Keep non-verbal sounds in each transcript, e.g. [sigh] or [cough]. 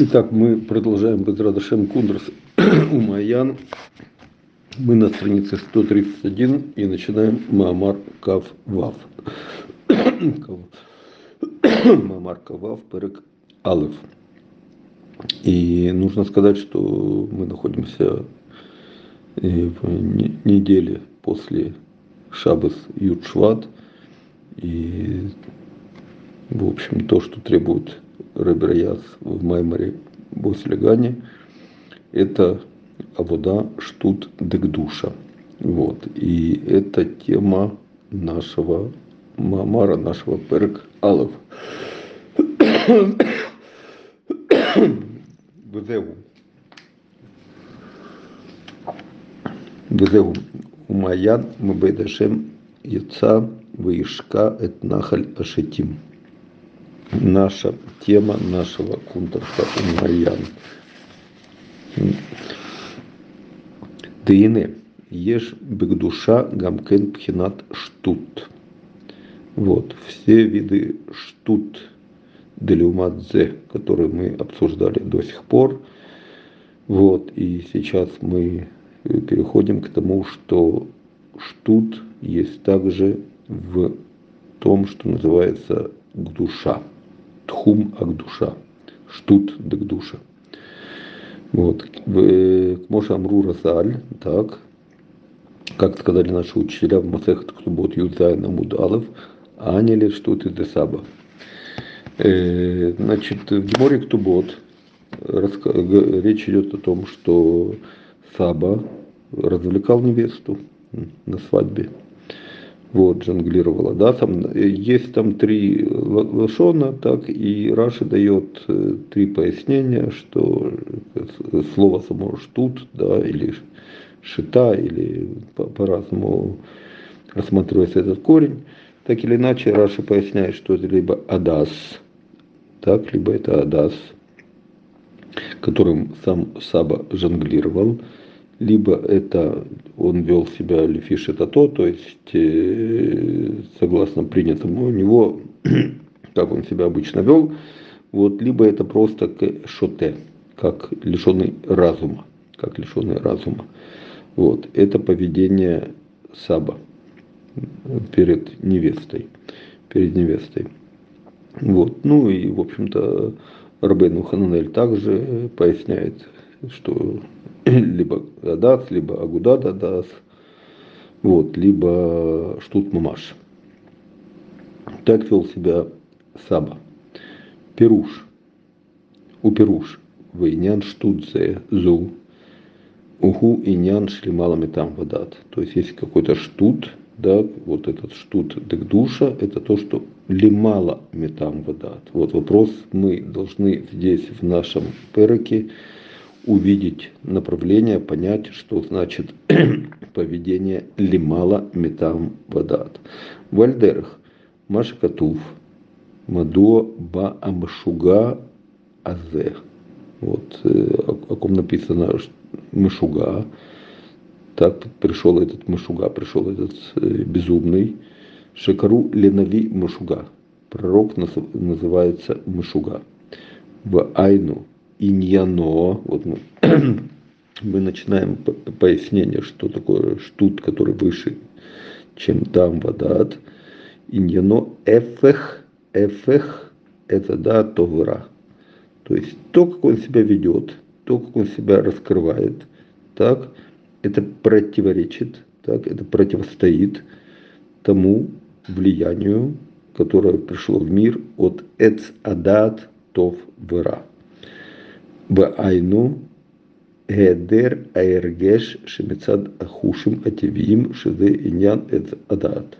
Итак, мы продолжаем Безрадашем Кундрас [coughs] Майян. Мы на странице 131 и начинаем Маамар Кав Вав. [coughs] Маамар Кав Вав, Перек Алев. И нужно сказать, что мы находимся э, в неделе после Шабас Ютшват. И, в общем, то, что требует Реберяс в Майморе Бослигане. это Абуда Штут Дегдуша. Вот. И это тема нашего Мамара, нашего Перк Алов. Гузеву. [coughs] Гузеву. Умаян Мабедашем Яца вышка Этнахаль Ашетим наша тема нашего кунтарса Умайян. Дыне ешь бегдуша гамкен пхинат штут. Вот, все виды штут делюмадзе, которые мы обсуждали до сих пор. Вот, и сейчас мы переходим к тому, что штут есть также в том, что называется душа тхум агдуша, штут дагдуша. Вот. В Моше Амру Расаль, так, как сказали наши учителя в Масехат Ктубот Юзай Намудалов, Анили штут из Десаба. Э, значит, в Геморе Ктубот речь идет о том, что Саба развлекал невесту на свадьбе вот, жонглировала, да, там э, есть там три лошона, так, и Раши дает э, три пояснения, что э, слово само штут, да, или шита, или по-разному рассматривается этот корень, так или иначе Раши поясняет, что это либо адас, так, либо это адас, которым сам Саба жонглировал, либо это он вел себя лефиш это то, то есть э, согласно принятому у него, [clears throat] как он себя обычно вел, вот, либо это просто шоте, как лишенный разума, как лишенный разума. Вот, это поведение Саба перед невестой, перед невестой. Вот, ну и, в общем-то, Рабейну Хананель также поясняет, что [clears throat] либо Адас, либо Агудат Адас, вот, либо Штут Мамаш. Так вел себя Саба. Перуш. У Перуш. Вейнян штудзе зу. Уху и нян шлемалами там водат. То есть есть какой-то штут, да, вот этот штут душа, это то, что лимала метам водат. Вот вопрос мы должны здесь в нашем переке увидеть направление, понять, что значит [clears throat] поведение лимала метам вадат. Вальдерх, Машкатув, Мадо ба амшуга азе. Вот э, о, о ком написано Мышуга. Так пришел этот Мышуга, пришел этот э, безумный. Шекару Ленави Мышуга. Пророк называется Мышуга. В Айну иньяно. Вот мы, [clears throat] мы начинаем пояснение, что такое штут, который выше, чем там вадат. Иньяно эфех, эфех, это да, товара. То есть то, как он себя ведет, то, как он себя раскрывает, так, это противоречит, так, это противостоит тому влиянию, которое пришло в мир от Эц Адат Тов Вера. Баайну Гедер Аергеш Шемицад Ахушим Ативиим Шизе Иньян Эд Адат.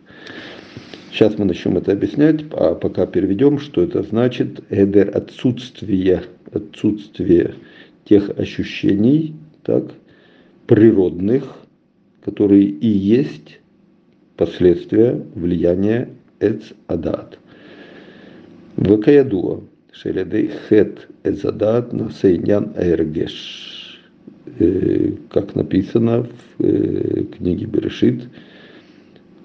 Сейчас мы начнем это объяснять, а пока переведем, что это значит. Гедер отсутствие, отсутствие тех ощущений, так, природных, которые и есть последствия влияния Эц Адат. Вакаядуа Шелядей хет эзадат на сейнян эргеш. Как написано в книге Берешит,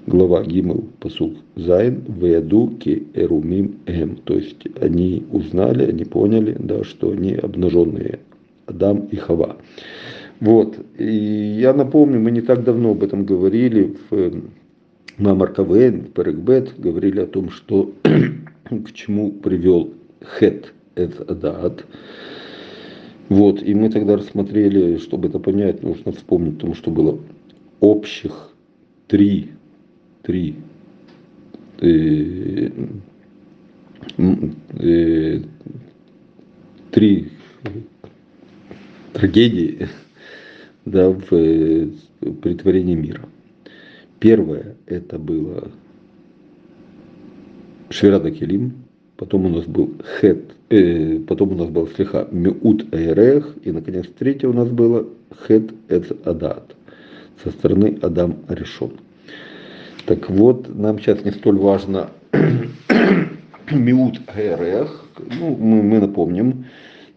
глава Гимл посук Зайн Веяду Ки Эрумим Эм. То есть они узнали, они поняли, да, что они обнаженные Адам и Хава. Вот. И я напомню, мы не так давно об этом говорили в Мамар Кавен, Перекбет, говорили о том, что [clears throat] к чему привел Хет Эд Адат. Вот, и мы тогда рассмотрели, чтобы это понять, нужно вспомнить о том, что было общих три, три э, э, три трагедии [laughs] да, в э, притворении мира. Первое это было Швирада Келим, потом у нас был Хет, э, потом у нас был слегка Миут Эрех, и наконец третье у нас было Хет Эц Адат со стороны Адам Решон. Так вот, нам сейчас не столь важно [coughs] Миут Эрех, ну, мы, мы напомним,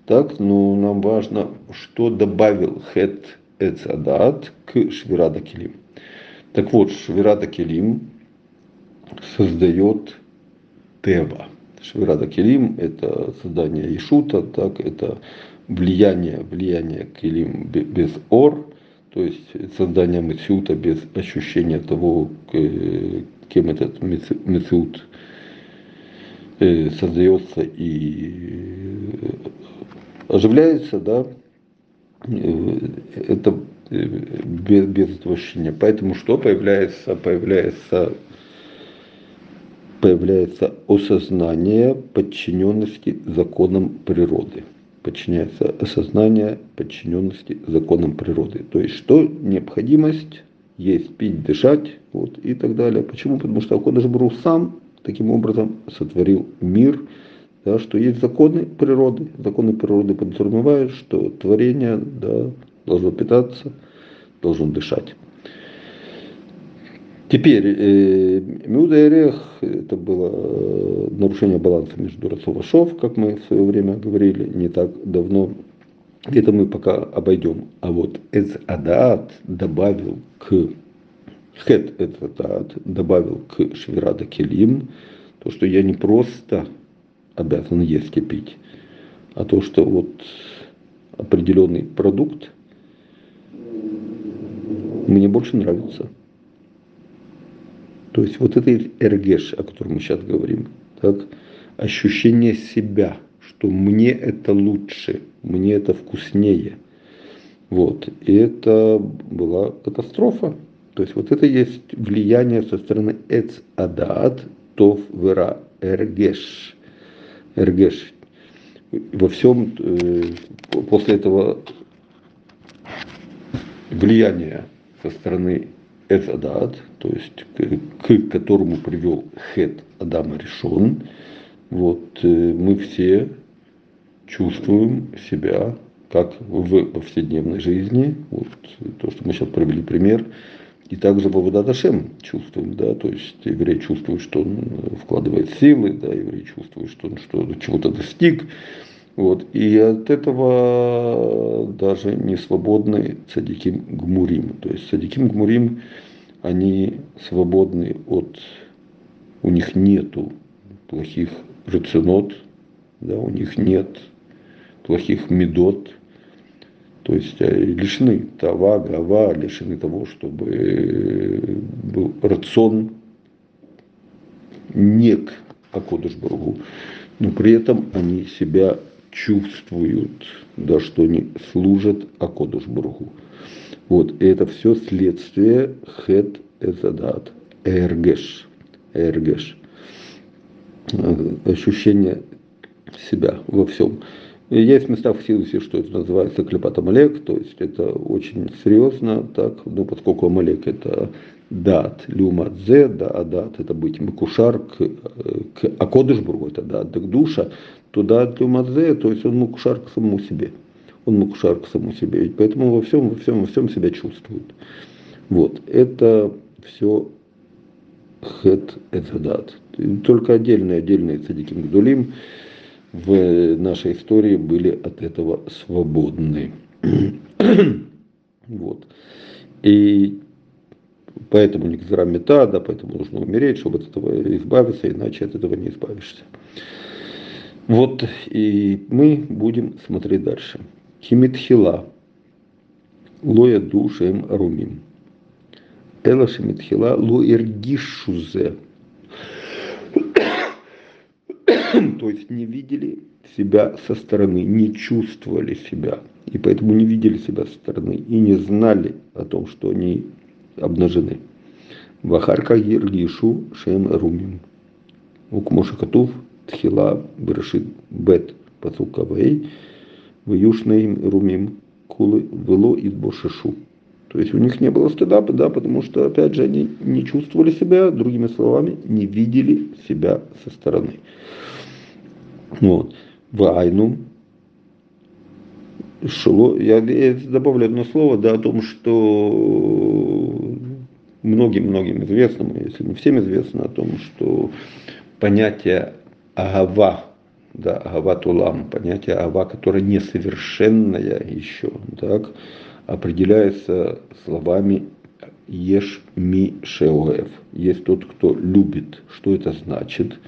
так, но нам важно, что добавил Хет Эцадат к Швирада Келим. Так вот, Швирада Келим создает Тева. Швирада Келим – это создание Ишута, так, это влияние, влияние Келим без Ор, то есть создание Мецюта без ощущения того, кем этот Мецют э, создается и оживляется, да, э, это э, без, без этого ощущения. Поэтому что появляется? Появляется появляется осознание подчиненности законам природы. Подчиняется осознание подчиненности законам природы. То есть что необходимость есть, пить, дышать вот, и так далее. Почему? Потому что Акодыш Бару сам таким образом сотворил мир, да, что есть законы природы. Законы природы подразумевают, что творение да, должно питаться, должен дышать. Теперь, э, Орех – это было э, нарушение баланса между Рацов как мы в свое время говорили не так давно. Это мы пока обойдем. А вот Эц Адаат добавил к Хет Эц Адаат добавил к Швирада Келим то, что я не просто обязан есть и пить, а то, что вот определенный продукт мне больше нравится. То есть вот это эргеш, о котором мы сейчас говорим, так, ощущение себя, что мне это лучше, мне это вкуснее. Вот. И это была катастрофа. То есть вот это есть влияние со стороны Эц Адат, Тов Вера, Эргеш. Эргеш. Во всем э, после этого влияния со стороны Эцадат, то есть к, к которому привел Хет Адама Решон, вот э, мы все чувствуем себя как в повседневной жизни, вот то, что мы сейчас провели пример, и также во Водадашем чувствуем, да, то есть еврей чувствует, что он вкладывает силы, да, еврей чувствует, что он что, чего-то достиг, вот. И от этого даже не свободны цадиким гмурим. То есть цадиким гмурим, они свободны от, у них нету плохих рационот, да, у них нет плохих медот, то есть э, лишены тава, гава, лишены того, чтобы э, был рацион нек Акодыш Баргу. Но при этом они себя чувствуют, да, что они служат Акодуш Бурху. Вот, и это все следствие хет эзадат, эргеш, эргеш, э, ощущение себя во всем. Есть места в Силусе, что это называется клепат Амалек, то есть это очень серьезно, так, ну, поскольку Амалек это дат, люмадзе, да, а дат это быть макушар к, к Акодышбургу, это дат, к душа, туда Тлюмадзе, то есть он мукшар к самому себе. Он мукшар к самому себе. И поэтому во всем, во всем, во всем себя чувствует. Вот. Это все хет эцадат. Только отдельные, отдельные цадиким гдулим в нашей истории были от этого свободны. [clears throat] вот. И Поэтому не мета, да, поэтому нужно умереть, чтобы от этого избавиться, иначе от этого не избавишься. Вот, и мы будем смотреть дальше. Химитхила. Лоя душем румим. Эла шимитхила ло иргишузе. [coughs] То есть не видели себя со стороны, не чувствовали себя. И поэтому не видели себя со стороны и не знали о том, что они обнажены. Вахарка Ергишу Шем Румим. Укмоша Катув Тхила Берешит Бет Пацукавей Ваюшнаим Румим Кулы Вело из. То есть у них не было стыда, да, потому что, опять же, они не чувствовали себя, другими словами, не видели себя со стороны. Вот. В Айну Шило, я, я добавлю одно слово, да, о том, что многим-многим известно, если не всем известно, о том, что понятие агава, да, агава тулам, понятие агава, которое несовершенное еще, так, определяется словами еш ми шеоев. Есть тот, кто любит. Что это значит?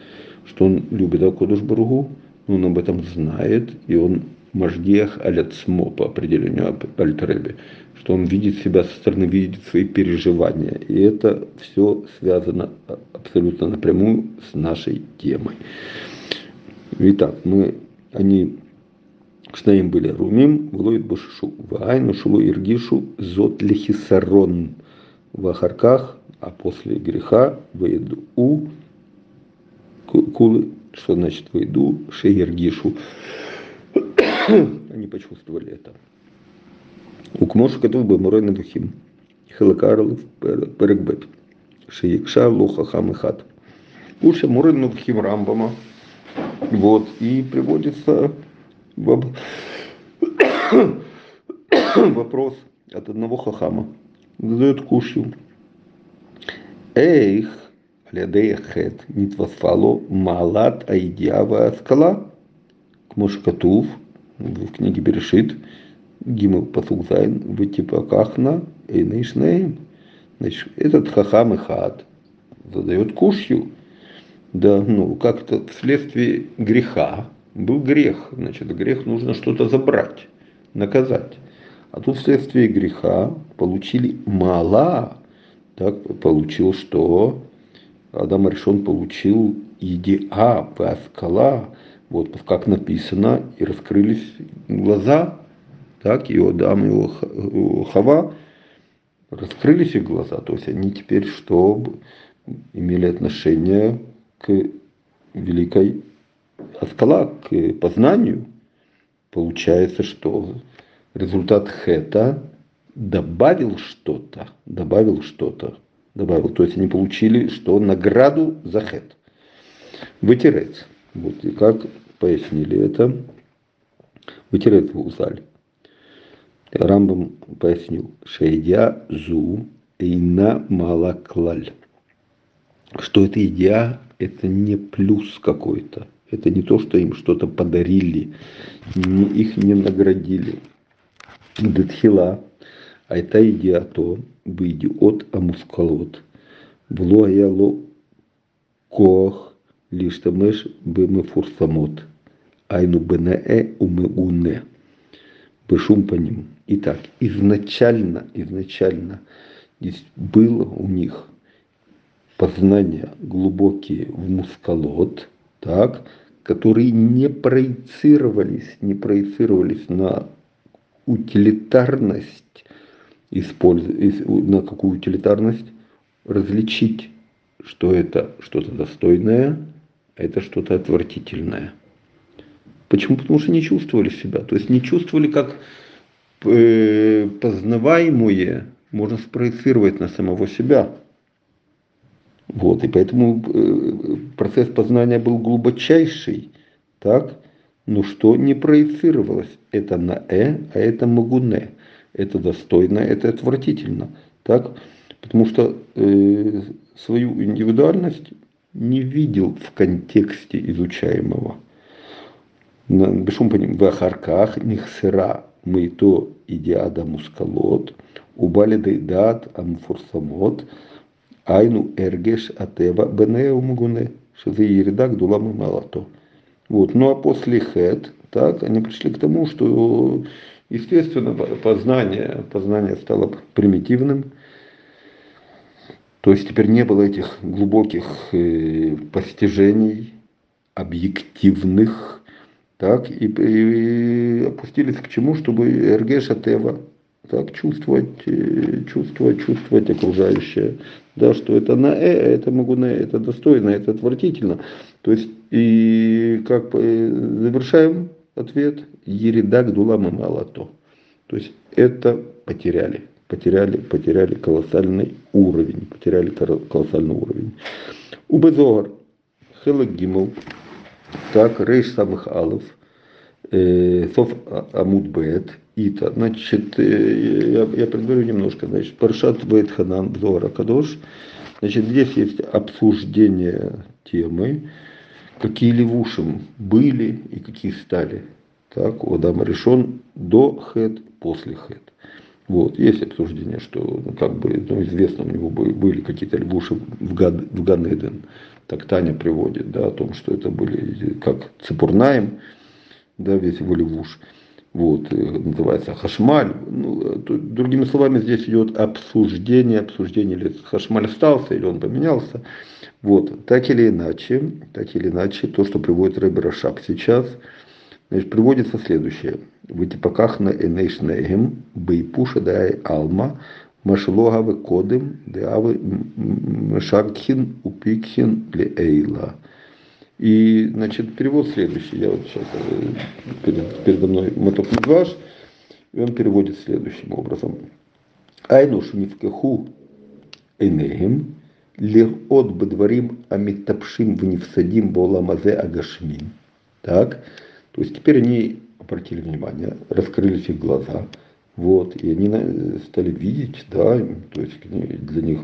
Что он любит Акодыш Бургу, он об этом знает, и он Маждех Аляцмо по определению Альтреби, что он видит себя со стороны, видит свои переживания. И это все связано абсолютно напрямую с нашей темой. Итак, мы, они Шнаим были Румим, Влоид Бушишу, Вайну Шулу Иргишу, Зот Лехисарон в Ахарках, а после греха выйду у Кулы, что значит выйду, Шеергишу. [clears throat] Они почувствовали это. У Укмош катув бы морой духим. Хелакарлов перекбет. Шиекша лоха хам и хат. Уша морой духим рамбама. Вот. И приводится [clears throat] вопрос от одного хахама. Задает кушью. Эйх, алядея хет, нитвасфало, малат айдиава скала. К Мошкатув, в книге Берешит, Гимл Пасукзайн, в Типакахна, Эйнейшнейм. Значит, этот хахам и хат задает кушью. Да, ну, как-то вследствие греха, был грех, значит, грех нужно что-то забрать, наказать. А тут вследствие греха получили мало, так получил, что Адам Решон получил идеа, паскала, вот как написано, и раскрылись глаза, так, и Адам, и Хава, раскрылись их глаза, то есть они теперь что имели отношение к великой Аскала, к познанию. Получается, что результат хета добавил что-то, добавил что-то, добавил. То есть они получили что? Награду за хет. Вытерец. Вот и как пояснили это. Вытерет в Узаль. Рамбам пояснил. Шейдя зу эйна малаклаль. Что это идея, это не плюс какой-то. Это не то, что им что-то подарили, не, их не наградили. Датхила, а это идея то, выйди от амускалот. Влояло кох להשתמש במפורסמות, היינו בנאה ומעונה, בשום паним. Итак, изначально, изначально здесь было у них познания глубокие в мускалот, так, которые не проецировались, не проецировались на утилитарность, использовать, на какую утилитарность различить, что это что-то достойное, это что-то отвратительное. Почему? Потому что не чувствовали себя. То есть не чувствовали, как э, познаваемое можно спроецировать на самого себя. Вот, и поэтому э, процесс познания был глубочайший, так, но что не проецировалось, это на «э», а это «магуне», это достойно, это отвратительно, так, потому что э, свою индивидуальность не видел в контексте изучаемого. Бешум поним, в ахарках нихсера мы то идиада мускалот, убалиды дат амфурсамот, айну эргеш атева бенеу мгуне, шизы еридак дулам малато. Вот. Ну а после хет, так, они пришли к тому, что естественно познание, познание стало примитивным, то есть теперь не было этих глубоких э, постижений, объективных, так, и, и опустились к чему, чтобы Эргеша Тева, так, чувствовать, э, чувствовать, чувствовать окружающее, да, что это на э, это могу на э, это достойно, это отвратительно. То есть, и как э, завершаем ответ, Еридак Дулама Малато. То есть, это потеряли потеряли, потеряли колоссальный уровень, потеряли колоссальный уровень. Убезогар, Хелек так, Рейш самых Алов, э, Соф Амуд Бет, Ита. Значит, э, я, я предварю немножко, значит, Паршат Бет Ханан Зора Кадош. Значит, здесь есть обсуждение темы, какие левушим были и какие стали. Так, у Адама решен до хет, после хет. Вот. Есть обсуждение, что ну, как бы ну, известно, у него были какие-то львуши в, Гад, в Ганеден. Так Таня приводит, да, о том, что это были как Цепурнаем, да, весь его левуш. Вот, э, называется Хашмаль. Ну, другими словами, здесь идет обсуждение, обсуждение, или Хашмаль остался, или он поменялся. Вот, так или иначе, так или иначе, то, что приводит Рэбер Рашаб сейчас – Значит, приводится следующее. В Этипакахна Энейшнегем, Бейпуша Дай Алма, Машелогавы Кодым, Деавы Мешаркхин, Упикхин, Эйла. И, значит, перевод следующий. Я вот сейчас э, перед, передо мной моток Мидваш, и он переводит следующим образом. Айну шунивкаху энегем, лирот бедварим амитапшим вневсадим боламазе агашмин. Так, то есть теперь они обратили внимание, раскрылись их глаза, вот, и они стали видеть, да, то есть для них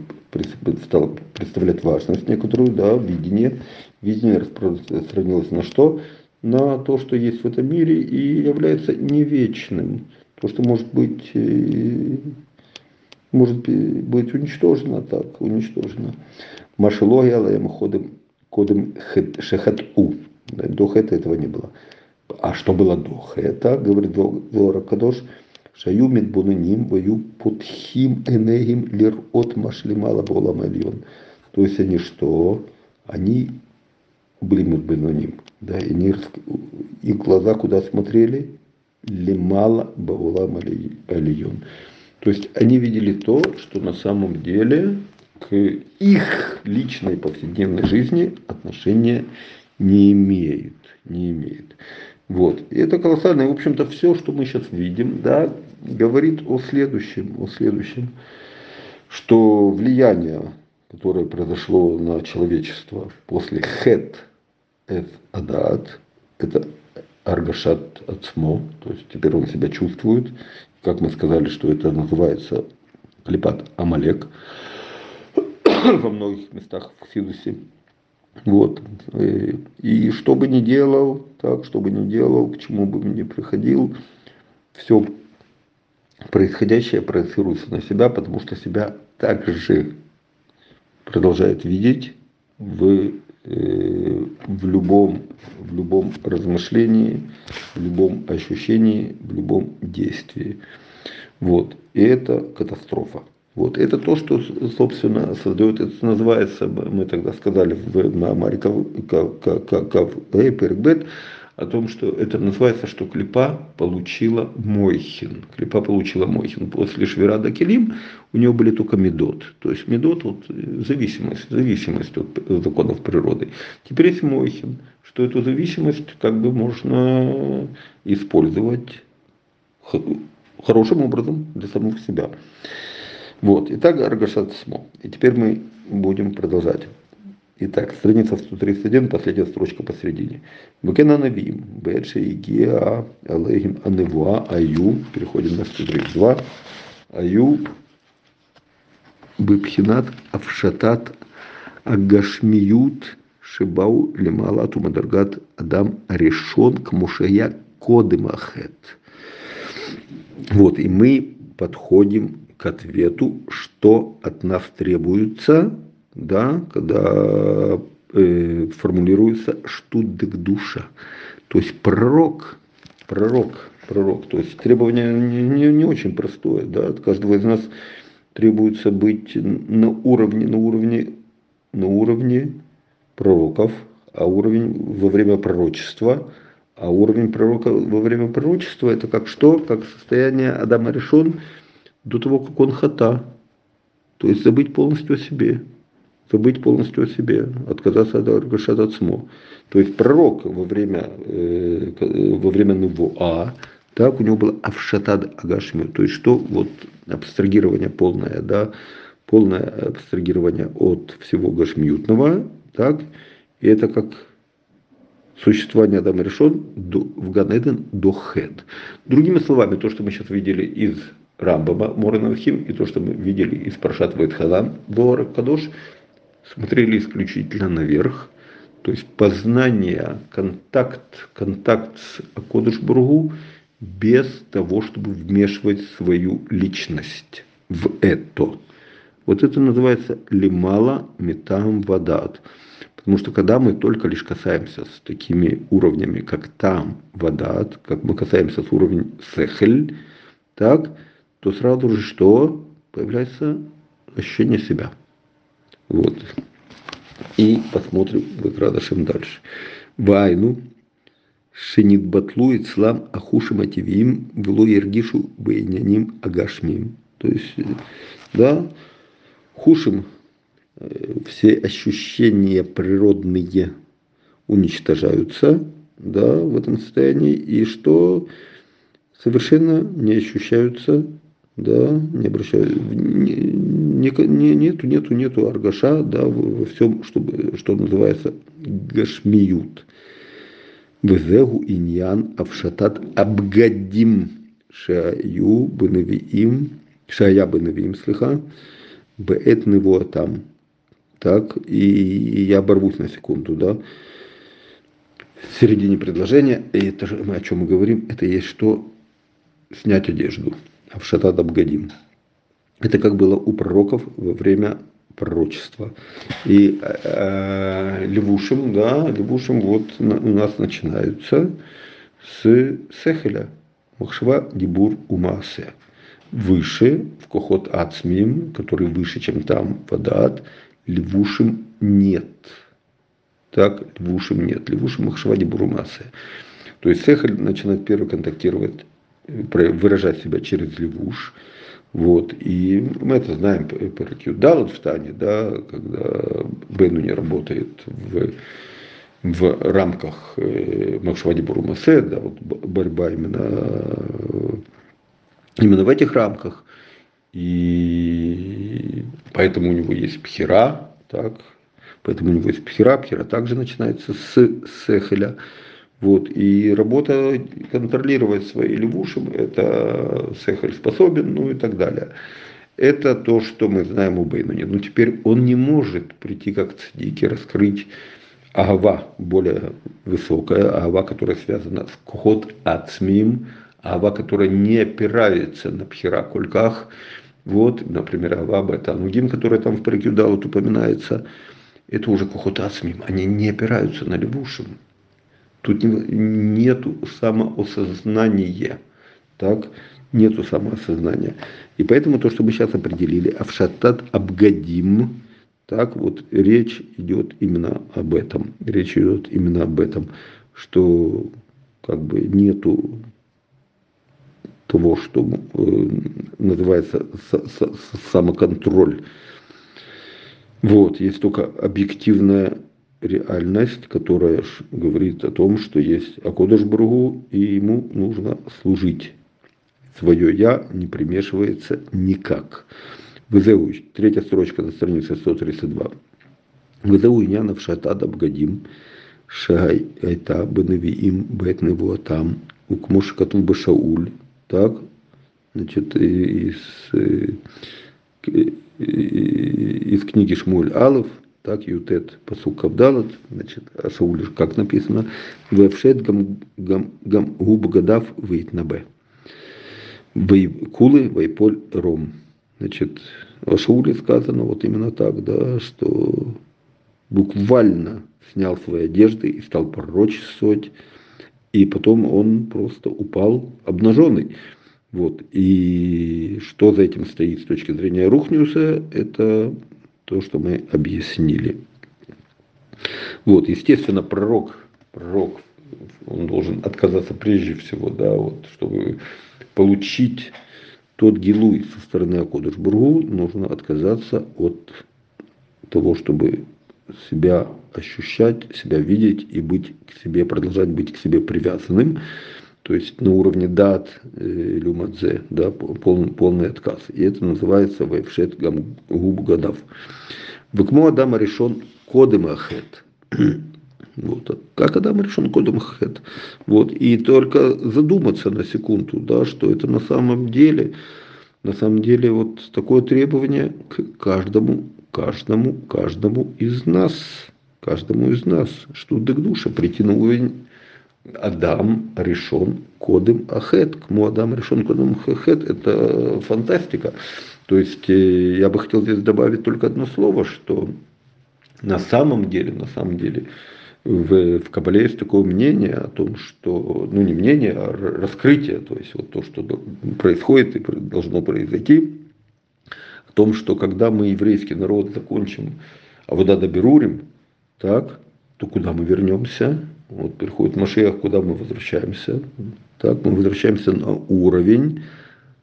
стало представлять важность некоторую, да, видение. Видение распространилось на что? На то, что есть в этом мире и является не вечным. То, что может быть, э, может быть уничтожено так, уничтожено. Машелогия алаем ходом кодом шехат у. До этого не было. А что было до хета, говорит Зора Кадош, Шаю медбунаним вою путхим энегим лир от машлимала боламальон. То есть они что? Они были медбунаним. Да, и они, их глаза куда смотрели? Лимала баулам алион. То есть они видели то, что на самом деле к их личной повседневной жизни отношения не имеет. Не имеет. Вот. И это колоссально. И, в общем-то, все, что мы сейчас видим, да, говорит о следующем, о следующем, что влияние, которое произошло на человечество после хет эт адат, это аргашат ацмо, то есть теперь он себя чувствует, как мы сказали, что это называется клепат амалек [coughs] во многих местах в Сидусе. Вот. И что бы ни делал, так, что бы ни делал, к чему бы ни приходил, все происходящее проецируется на себя, потому что себя также продолжает видеть в, э, в, любом, в любом размышлении, в любом ощущении, в любом действии. Вот. И это катастрофа. Вот. Это то, что, собственно, создает, это называется, мы тогда сказали в Маамаре Перекбет, о том, что это называется, что клипа получила Мойхин. Клипа получила Мойхин. После Швирада Келим у него были только медот. То есть медот, вот, зависимость, зависимость от законов природы. Теперь есть Мойхин, что эту зависимость как бы можно использовать хорошим образом для самого себя. Вот. Итак, Аргашат Смо. И теперь мы будем продолжать. Итак, страница 131, последняя строчка посередине. Бекена Навим, Бедши Игеа, Алейхим Аневуа, Аю, переходим на 132. Аю, Бепхинат, Авшатат, Агашмиют, Шибау, Лемалату, Мадаргат, Адам, Решон, Кмушая, Кодымахет. Вот, и мы подходим к ответу, что от нас требуется, да, когда э, формулируется штудек душа. То есть пророк, пророк, пророк. То есть требование не, не, не очень простое. Да? От каждого из нас требуется быть на уровне, на уровне, на уровне пророков, а уровень во время пророчества, а уровень пророка во время пророчества это как что? Как состояние Адама решен до того, как он хата. То есть забыть полностью о себе. Забыть полностью о себе, отказаться от Аргашат Ацмо. То есть пророк во время, э, во время Нувуа, так, у него было Авшатад Агашмю, то есть что? Вот абстрагирование полное, да, полное абстрагирование от всего гашмиютного, так, и это как существование Адама решен в Ганеден до Хед. Другими словами, то, что мы сейчас видели из Рамбама Моранавхим и то, что мы видели из Паршат Вайтхалам Бора Кадош, смотрели исключительно наверх, то есть познание, контакт, контакт с Акодыш Бургу без того, чтобы вмешивать свою личность в это. Вот это называется лимала метам вадат. Потому что когда мы только лишь касаемся с такими уровнями, как там вадат, как мы касаемся с уровнем сехель, так, то сразу же что? Появляется ощущение себя. Вот. И посмотрим Векрадашем дальше. Вайну Шенит батлу ицлам ахушим ативим вело ергишу бейняним агашмим. То есть, да, хушим э, все ощущения природные уничтожаются, да, в этом состоянии, и что совершенно не ощущаются, да, не обращаю, не, не, нету, нету, нету аргаша, да, во всем, что, что называется гашмиют. Везегу иньян авшатат абгадим шаю бенавиим, шая бенавиим, слыха, беэт него там. Так, и, и я оборвусь на секунду, да. В середине предложения, и это же, мы о чем мы говорим, это есть что? Снять одежду. Авшатат Абгадим. Это как было у пророков во время пророчества. И э, левушим, да, левушим вот на, у нас начинаются с сехеля. Махшва дибур умасе. Выше, в кохот ацмим, который выше, чем там вадат, левушим нет. Так, левушим нет. Левушим махшва дибур умасе. То есть сехель начинает первый контактировать, выражать себя через левуш. Вот. И мы это знаем по Ракиудалат в Тане, да, когда Бену не работает в, в рамках э, Макшвади Бурумасе, да, вот борьба именно, именно в этих рамках. И поэтому у него есть пхера, так, поэтому у него есть пхера, пхера также начинается с сехеля. Вот. И работа контролировать свои левушим, это Сехаль способен, ну и так далее. Это то, что мы знаем у Бейнуни. Но теперь он не может прийти как цадики, раскрыть агава более высокая, агава, которая связана с кохот ацмим, агава, которая не опирается на пхера кульках. Вот, например, агава это анугим, который там в Парикюдалут упоминается. Это уже кохот ацмим. Они не опираются на левушим. Тут нету самоосознания. Так? Нету самоосознания. И поэтому то, что мы сейчас определили, Авшатат Абгадим, так вот речь идет именно об этом. Речь идет именно об этом, что как бы нету того, что э, называется самоконтроль. Вот, есть только объективная реальность, которая говорит о том, что есть Акодыш Бургу, и ему нужно служить. Свое «я» не примешивается никак. Вызову, третья строчка на странице 132. Вызову Инянов Шатад Абгадим, Шай Айта Бенавиим Бет Невуатам, Укмуш Катул Башауль, так, значит, из, из книги Шмуль Алов – так, Ютет Пасук Кавдалат, значит, а Шауль, как написано, Вевшет гам, гам, гам губ гадав выйт на Б. Кулы Вайполь Ром. Значит, о сказано вот именно так, да, что буквально снял свои одежды и стал пророчествовать, и потом он просто упал обнаженный. Вот. И что за этим стоит с точки зрения Рухниуса, это то, что мы объяснили. Вот, естественно, пророк, пророк, он должен отказаться прежде всего, да, вот, чтобы получить тот гилуй со стороны Акодыш Бургу, нужно отказаться от того, чтобы себя ощущать, себя видеть и быть к себе, продолжать быть к себе привязанным, то есть на уровне дат э, люмадзе, да, полный, полный отказ. И это называется вайфшет губ гадав. Выкмо Адама решен кодем ахет. [clears throat] Вот. Как Адам решен кодом ахет. Вот. И только задуматься на секунду, да, что это на самом деле, на самом деле вот такое требование к каждому, каждому, каждому из нас. Каждому из нас. Что к душе прийти на уровень Адам решен кодом ахет. Кому Адам решен кодом ахет, это фантастика. То есть э, я бы хотел здесь добавить только одно слово, что на самом деле, на самом деле, в, в Кабале есть такое мнение о том, что, ну не мнение, а раскрытие, то есть вот то, что происходит и должно произойти, о том, что когда мы, еврейский народ, закончим Авода Берурим, так, то куда мы вернемся? Вот приходит Машиах, куда мы возвращаемся? Так, мы возвращаемся на уровень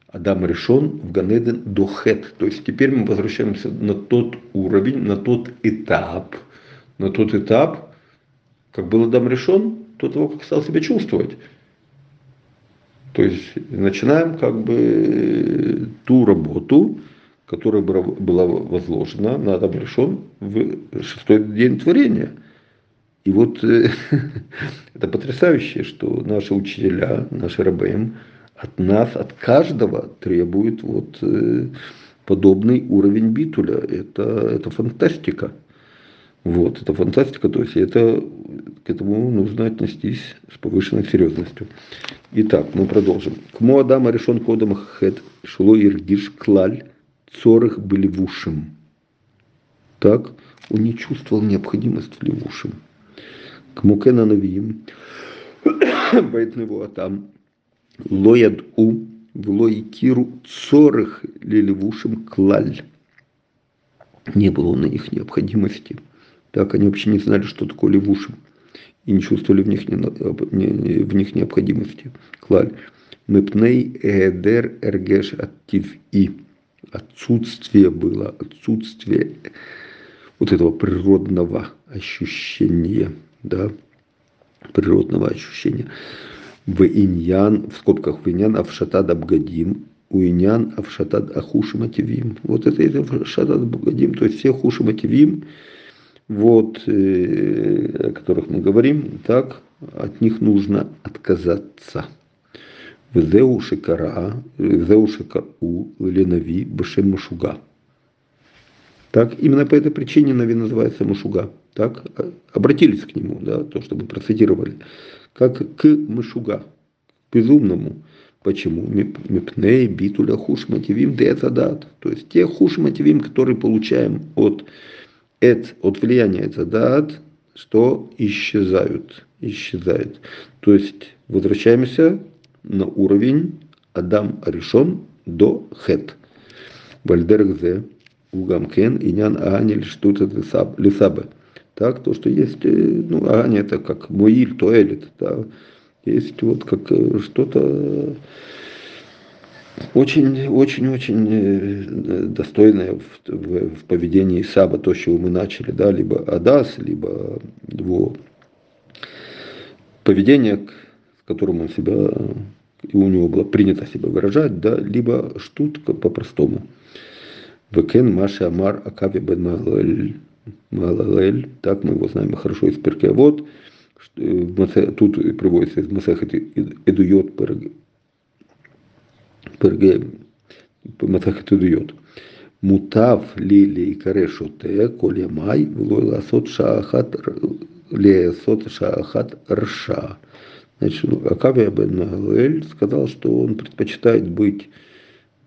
Адам решен в Ганеден до хет. То есть теперь мы возвращаемся на тот уровень, на тот этап, на тот этап, как был Адам решен, до того, как стал себя чувствовать. То есть начинаем как бы ту работу, которая была возложена на Адам решен в шестой день творения. И вот [laughs] это потрясающе, что наши учителя, наши рабеем, от нас, от каждого требует вот э, подобный уровень битуля. Это, это фантастика. Вот, это фантастика, то есть это, к этому нужно отнестись с повышенной серьезностью. Итак, мы продолжим. К Моадама решен кодом хет шло иргиш клаль цорых были в ушим. Так, он не чувствовал необходимость в левушим. К Мукена Навиим, Байтневу Атам, лояд у в киру цорых лилевушим клаль. Не было на них необходимости. Так они вообще не знали, что такое левушим. И не чувствовали в них, не, не, в них необходимости. Клаль. Мепней эдер эргеш актив и. Отсутствие было, отсутствие вот этого природного ощущения, да, природного ощущения в иньян, в скобках в иньян авшатад абгадим, у иньян авшатад ахуши мотивим. Вот это, это авшатад абгадим, то есть все хуши мотивим, вот, э, о которых мы говорим, так, от них нужно отказаться. Везеу шикара, везеу шикару ленави башем машуга. Так, именно по этой причине Нави называется Машуга. Так, обратились к нему, да, то, чтобы процитировали как к мышуга, к безумному. Почему? Мипней, битуля, хуш мотивим, децадат. То есть те хуш мотивим, которые получаем от, эт, от влияния эцадат, что исчезают. Исчезают. То есть возвращаемся на уровень Адам решен до хет. Вальдергзе, угамкен, инян ааниль, штута лисабе. Так, то, что есть, э, ну, Аня это как Муиль, Туэлит, да, есть вот как э, что-то очень, очень, очень э, достойное в, в, в поведении Саба, то, с чего мы начали, да, либо Адас, либо его поведение, с которым он себя, и у него было принято себя выражать, да, либо штутка по-простому. Векен Маша Амар Акави Бен Малалель, так мы его знаем хорошо из Перке. Вот тут приводится из Масахат Эдуйот Перге Масахат Эдуйот. Мутав ли ли карешоте, коля май, влой ласот шаахат, лесот шаахат рша. Значит, Акавия бен Магалель сказал, что он предпочитает быть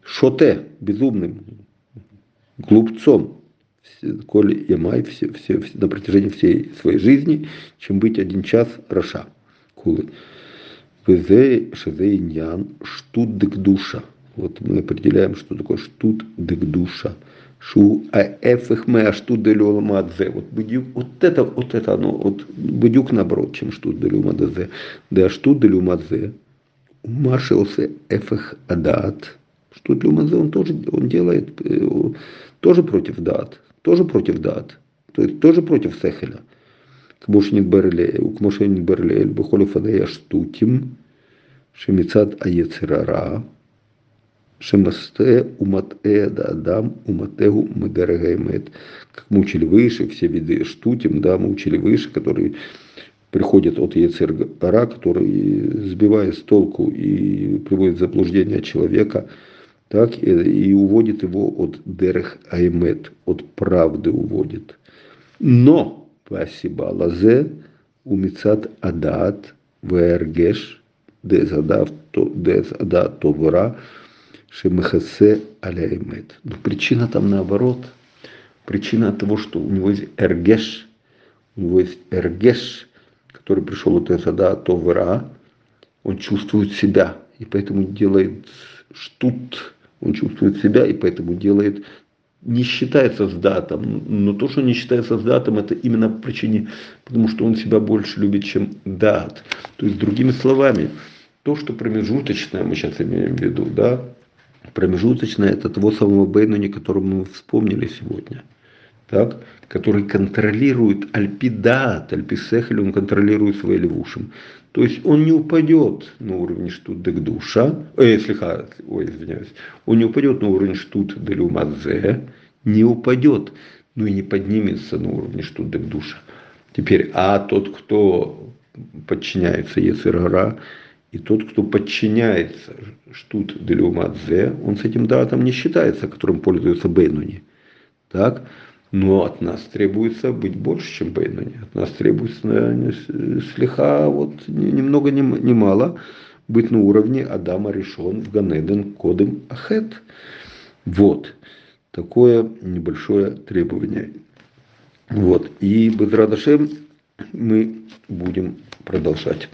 шоте, безумным, глупцом, коли ямай все, все, все, на протяжении всей своей жизни, чем быть один час раша. Кулы. Везе шезе иньян штут дек душа. Вот мы определяем, что такое штут дек душа. Шу а эфих мы а штут делю ламадзе. Вот бедюк, вот это, вот это оно, вот бедюк наоборот, чем штут делю ламадзе. Да штут делю ламадзе. Маршался эфих адат. Штут делю ламадзе он тоже, он делает, тоже против дат тоже против Дат, то есть тоже против Сехеля. Кмошнин Берле, у Кмошнин Берле, Бухолю Фадая Штутим, Шемицат Аецерара, Шемасте Уматэ да Адам Уматэгу Магарагаймет. Как мы учили выше, все виды штутим, да, мы учили выше, которые приходят от Ецергара, который сбивает с толку и приводит в заблуждение человека – так, э, и уводит его от Дерех Аймет, от правды уводит. Но, спасибо Лазе, умицат Адат, Вергеш, Дезадат, Дезадат, Товра, Шемехасе, Аляймет. Но причина там наоборот. Причина того, что у него есть Эргеш, у него есть Эргеш, который пришел от Эзада Товра, он чувствует себя, и поэтому делает штут, он чувствует себя, и поэтому делает не считается с датом, но то, что не считается с датом, это именно по причине, потому что он себя больше любит, чем дат. То есть, другими словами, то, что промежуточное, мы сейчас имеем в виду, да, промежуточное, это того самого Бейнуни, которого мы вспомнили сегодня, так, который контролирует альпидат, альписехель, он контролирует свои левушим. То есть он не упадет на уровень штут дегдуша, э, слегка, ой, извиняюсь, он не упадет на уровень штут делюмадзе, не упадет, ну и не поднимется на уровень штут дегдуша. Теперь, а тот, кто подчиняется Ецергара, и тот, кто подчиняется штут делюмадзе, он с этим датом не считается, которым пользуется Бейнуни. Так? Но от нас требуется быть больше, чем Бейнуни. От нас требуется наверное, слегка, вот ни много ни, мало, быть на уровне Адама решен в Ганеден Кодем Ахет. Вот. Такое небольшое требование. Вот. И без Радашем мы будем продолжать.